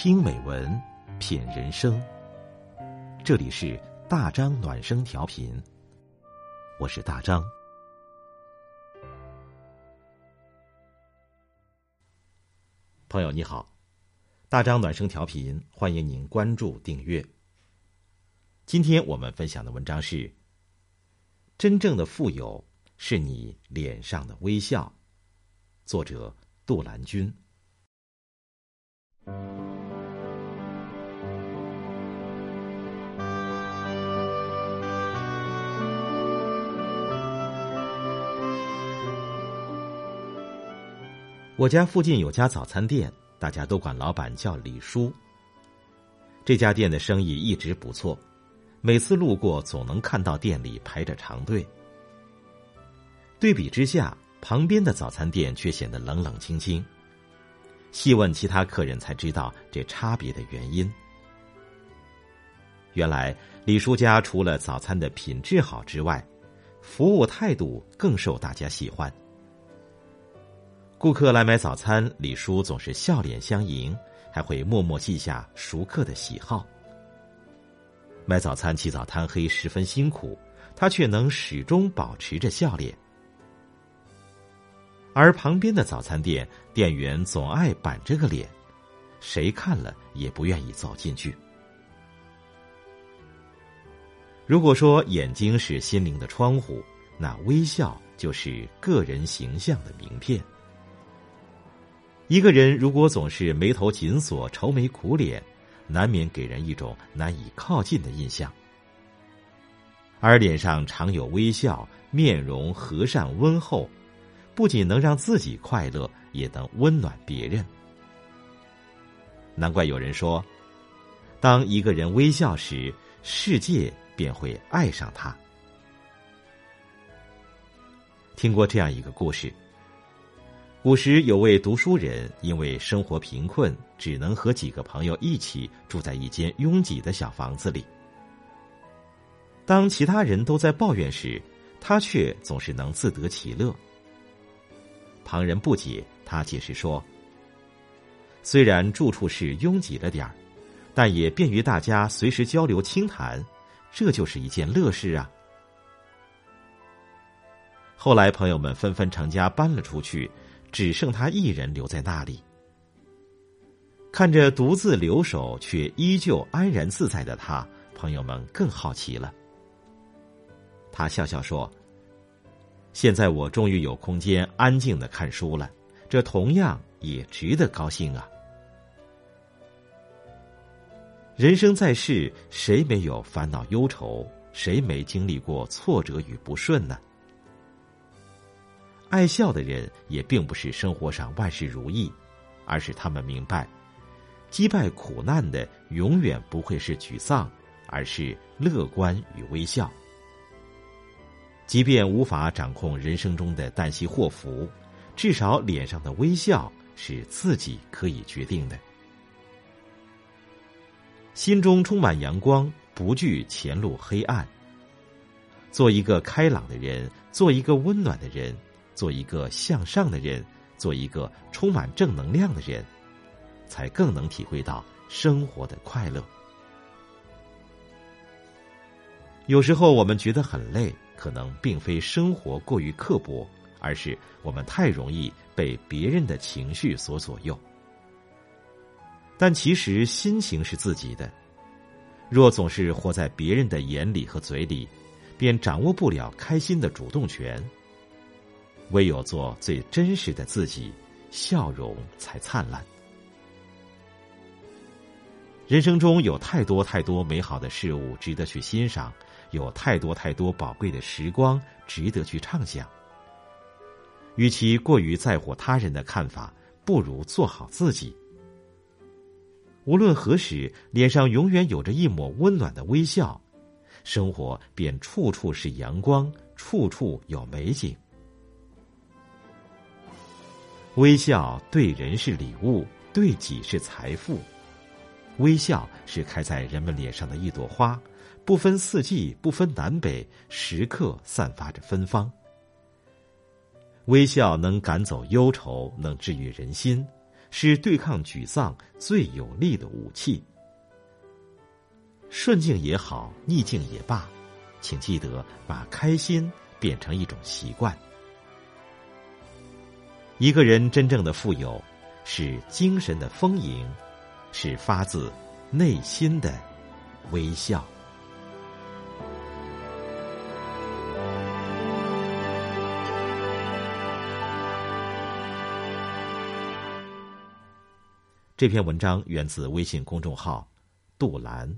听美文，品人生。这里是大张暖声调频，我是大张。朋友你好，大张暖声调频，欢迎您关注订阅。今天我们分享的文章是：真正的富有是你脸上的微笑。作者杜兰君。我家附近有家早餐店，大家都管老板叫李叔。这家店的生意一直不错，每次路过总能看到店里排着长队。对比之下，旁边的早餐店却显得冷冷清清。细问其他客人才知道这差别的原因。原来李叔家除了早餐的品质好之外，服务态度更受大家喜欢。顾客来买早餐，李叔总是笑脸相迎，还会默默记下熟客的喜好。买早餐起早贪黑，十分辛苦，他却能始终保持着笑脸。而旁边的早餐店店员总爱板着个脸，谁看了也不愿意走进去。如果说眼睛是心灵的窗户，那微笑就是个人形象的名片。一个人如果总是眉头紧锁、愁眉苦脸，难免给人一种难以靠近的印象。而脸上常有微笑，面容和善温厚，不仅能让自己快乐，也能温暖别人。难怪有人说，当一个人微笑时，世界便会爱上他。听过这样一个故事。古时有位读书人，因为生活贫困，只能和几个朋友一起住在一间拥挤的小房子里。当其他人都在抱怨时，他却总是能自得其乐。旁人不解，他解释说：“虽然住处是拥挤了点儿，但也便于大家随时交流倾谈，这就是一件乐事啊。”后来，朋友们纷纷成家搬了出去。只剩他一人留在那里，看着独自留守却依旧安然自在的他，朋友们更好奇了。他笑笑说：“现在我终于有空间安静的看书了，这同样也值得高兴啊！人生在世，谁没有烦恼忧愁？谁没经历过挫折与不顺呢？”爱笑的人也并不是生活上万事如意，而是他们明白，击败苦难的永远不会是沮丧，而是乐观与微笑。即便无法掌控人生中的旦夕祸福，至少脸上的微笑是自己可以决定的。心中充满阳光，不惧前路黑暗。做一个开朗的人，做一个温暖的人。做一个向上的人，做一个充满正能量的人，才更能体会到生活的快乐。有时候我们觉得很累，可能并非生活过于刻薄，而是我们太容易被别人的情绪所左右。但其实心情是自己的，若总是活在别人的眼里和嘴里，便掌握不了开心的主动权。唯有做最真实的自己，笑容才灿烂。人生中有太多太多美好的事物值得去欣赏，有太多太多宝贵的时光值得去畅想。与其过于在乎他人的看法，不如做好自己。无论何时，脸上永远有着一抹温暖的微笑，生活便处处是阳光，处处有美景。微笑对人是礼物，对己是财富。微笑是开在人们脸上的一朵花，不分四季，不分南北，时刻散发着芬芳。微笑能赶走忧愁，能治愈人心。是对抗沮丧最有力的武器。顺境也好，逆境也罢，请记得把开心变成一种习惯。一个人真正的富有，是精神的丰盈，是发自内心的微笑。这篇文章源自微信公众号“杜兰”。